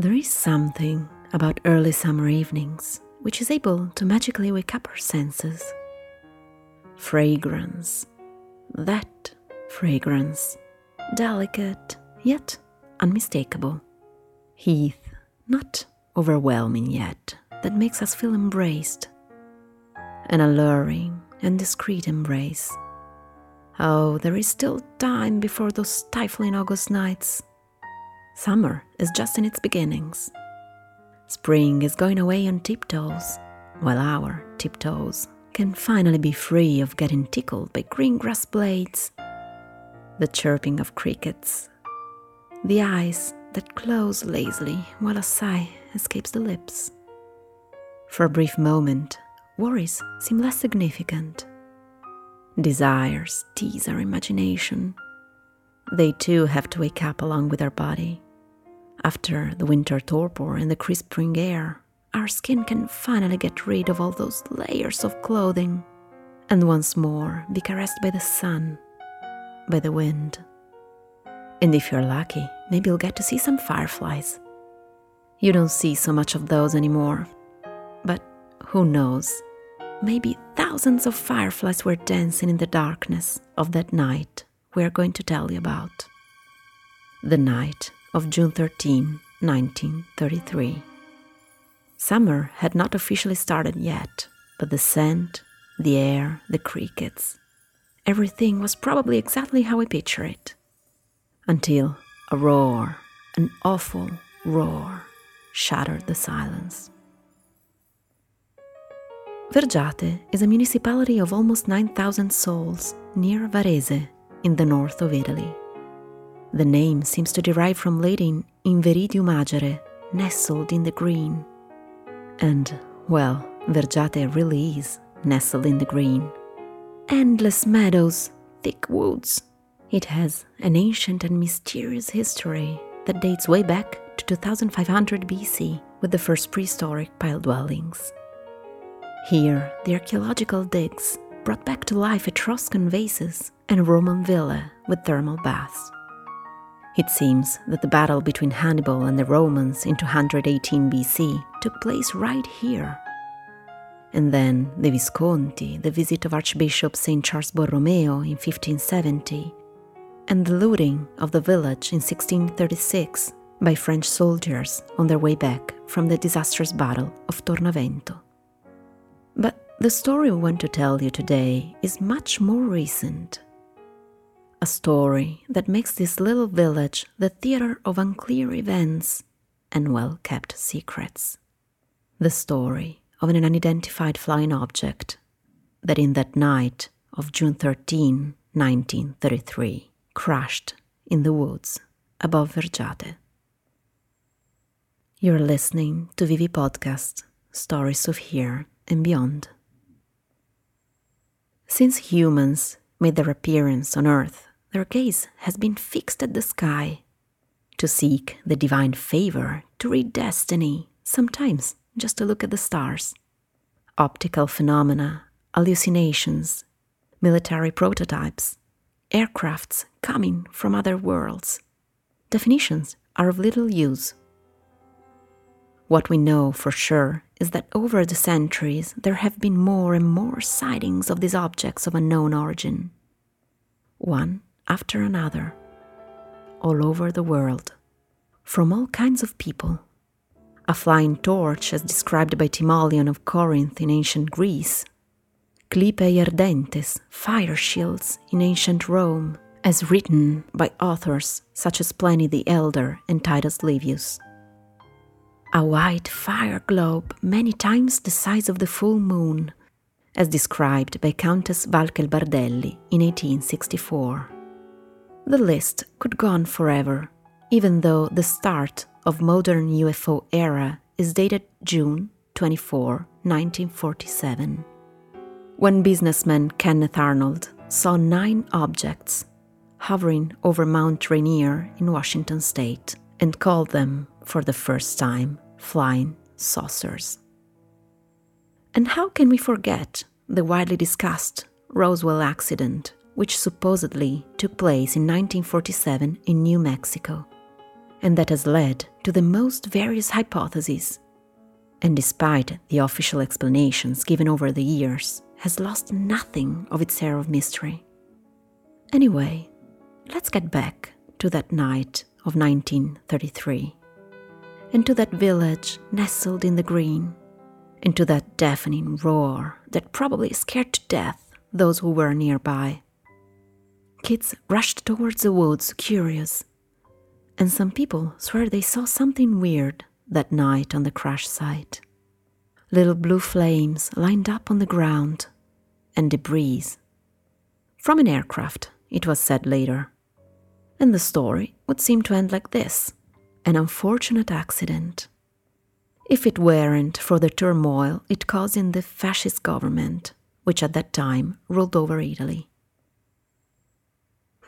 There is something about early summer evenings which is able to magically wake up our senses. Fragrance. That fragrance. Delicate, yet unmistakable. Heath, not overwhelming yet, that makes us feel embraced. An alluring and discreet embrace. Oh, there is still time before those stifling August nights. Summer is just in its beginnings. Spring is going away on tiptoes, while our tiptoes can finally be free of getting tickled by green grass blades, the chirping of crickets, the eyes that close lazily while a sigh escapes the lips. For a brief moment, worries seem less significant. Desires tease our imagination. They too have to wake up along with our body. After the winter torpor and the crisp spring air, our skin can finally get rid of all those layers of clothing and once more be caressed by the sun, by the wind. And if you're lucky, maybe you'll get to see some fireflies. You don't see so much of those anymore, but who knows? Maybe thousands of fireflies were dancing in the darkness of that night we're going to tell you about. The night of June 13, 1933. Summer had not officially started yet, but the scent, the air, the crickets, everything was probably exactly how I picture it. Until a roar, an awful roar, shattered the silence. Vergiate is a municipality of almost 9,000 souls near Varese in the north of Italy. The name seems to derive from Latin Inveridium agere, nestled in the green. And, well, Vergiate really is nestled in the green. Endless meadows, thick woods. It has an ancient and mysterious history that dates way back to 2500 BC with the first prehistoric pile dwellings. Here, the archaeological digs brought back to life Etruscan vases and a Roman villa with thermal baths. It seems that the battle between Hannibal and the Romans in 218 BC took place right here. And then the Visconti, the visit of Archbishop St. Charles Borromeo in 1570, and the looting of the village in 1636 by French soldiers on their way back from the disastrous Battle of Tornavento. But the story we want to tell you today is much more recent a story that makes this little village the theater of unclear events and well kept secrets. The story of an unidentified flying object that in that night of June 13, 1933, crashed in the woods above Vergiate. You're listening to Vivi Podcast Stories of Here and Beyond. Since humans made their appearance on Earth their gaze has been fixed at the sky. To seek the divine favor, to read destiny, sometimes just to look at the stars. Optical phenomena, hallucinations, military prototypes, aircrafts coming from other worlds. Definitions are of little use. What we know for sure is that over the centuries there have been more and more sightings of these objects of unknown origin. One after another, all over the world, from all kinds of people. A flying torch, as described by Timoleon of Corinth in ancient Greece, Clypeae ardentes, fire shields in ancient Rome, as written by authors such as Pliny the Elder and Titus Livius. A white fire globe many times the size of the full moon, as described by Countess Valkel Bardelli in 1864. The list could go on forever, even though the start of modern UFO era is dated June 24, 1947, when businessman Kenneth Arnold saw nine objects hovering over Mount Rainier in Washington state and called them, for the first time, flying saucers. And how can we forget the widely discussed Roswell accident which supposedly took place in 1947 in New Mexico. and that has led to the most various hypotheses. And despite the official explanations given over the years, has lost nothing of its air of mystery. Anyway, let's get back to that night of 1933, and to that village nestled in the green, and to that deafening roar that probably scared to death those who were nearby. Kids rushed towards the woods, curious, and some people swear they saw something weird that night on the crash site. Little blue flames lined up on the ground, and debris. From an aircraft, it was said later. And the story would seem to end like this an unfortunate accident. If it weren't for the turmoil it caused in the fascist government, which at that time ruled over Italy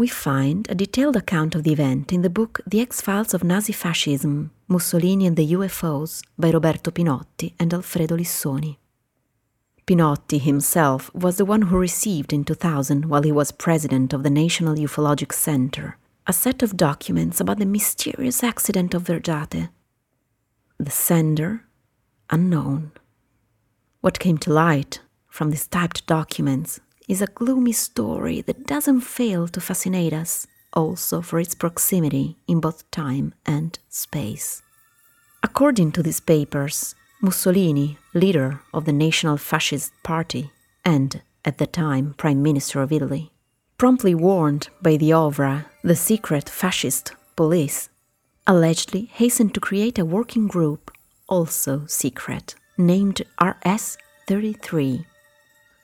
we find a detailed account of the event in the book The X Files of Nazi Fascism Mussolini and the UFOs by Roberto Pinotti and Alfredo Lissoni. Pinotti himself was the one who received in 2000, while he was president of the National Ufologic Center, a set of documents about the mysterious accident of Vergiate. The sender, unknown. What came to light from these typed documents is a gloomy story that doesn't fail to fascinate us, also for its proximity in both time and space. According to these papers, Mussolini, leader of the National Fascist Party and, at the time, Prime Minister of Italy, promptly warned by the OVRA, the secret fascist police, allegedly hastened to create a working group, also secret, named RS 33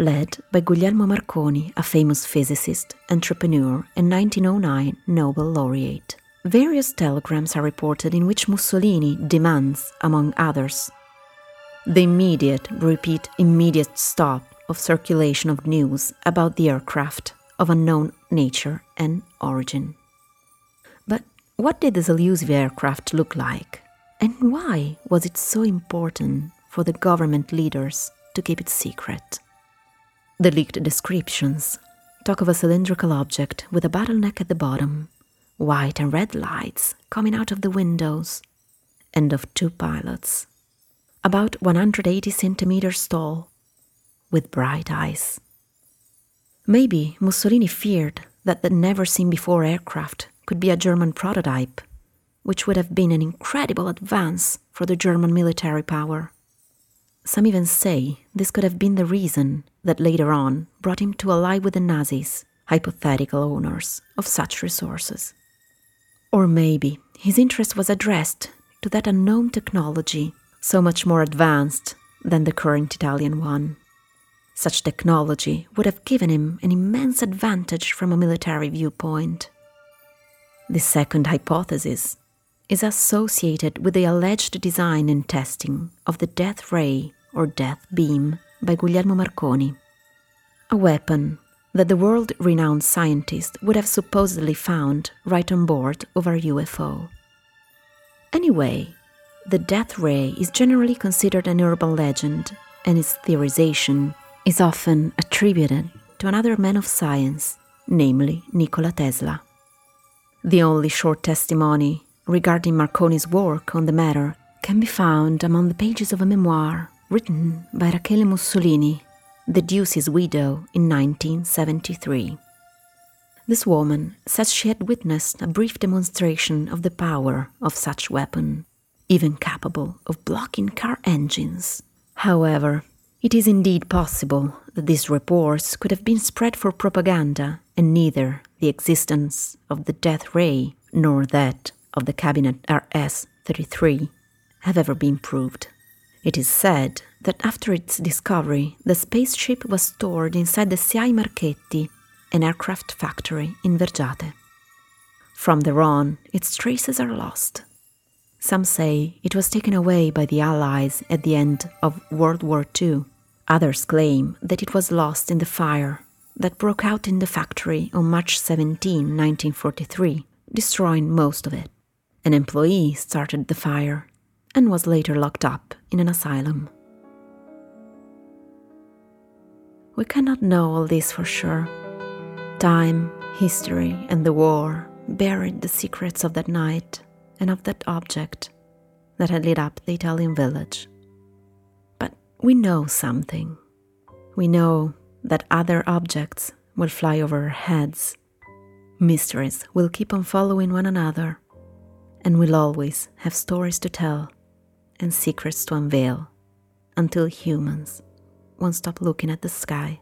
led by Guglielmo Marconi, a famous physicist, entrepreneur, and 1909 Nobel laureate. Various telegrams are reported in which Mussolini demands, among others, the immediate, repeat, immediate stop of circulation of news about the aircraft of unknown nature and origin. But what did this elusive aircraft look like? And why was it so important for the government leaders to keep it secret? The leaked descriptions talk of a cylindrical object with a bottleneck at the bottom, white and red lights coming out of the windows, and of two pilots, about 180 centimeters tall, with bright eyes. Maybe Mussolini feared that the never seen before aircraft could be a German prototype, which would have been an incredible advance for the German military power. Some even say this could have been the reason that later on brought him to ally with the Nazis, hypothetical owners of such resources. Or maybe his interest was addressed to that unknown technology, so much more advanced than the current Italian one. Such technology would have given him an immense advantage from a military viewpoint. The second hypothesis is associated with the alleged design and testing of the death ray or death beam by Guglielmo Marconi, a weapon that the world renowned scientist would have supposedly found right on board of our UFO. Anyway, the death ray is generally considered an urban legend, and its theorization is often attributed to another man of science, namely Nikola Tesla. The only short testimony regarding Marconi's work on the matter can be found among the pages of a memoir written by Rachele Mussolini, the Duce's widow, in 1973. This woman says she had witnessed a brief demonstration of the power of such weapon, even capable of blocking car engines. However, it is indeed possible that these reports could have been spread for propaganda, and neither the existence of the death ray nor that of the cabinet RS 33 have ever been proved. It is said that after its discovery, the spaceship was stored inside the SIAI Marchetti, an aircraft factory in Vergiate. From there on, its traces are lost. Some say it was taken away by the Allies at the end of World War II. Others claim that it was lost in the fire that broke out in the factory on March 17, 1943, destroying most of it. An employee started the fire and was later locked up in an asylum. We cannot know all this for sure. Time, history, and the war buried the secrets of that night, and of that object that had lit up the Italian village. But we know something. We know that other objects will fly over our heads. Mysteries will keep on following one another, and we'll always have stories to tell and secrets to unveil until humans won't stop looking at the sky.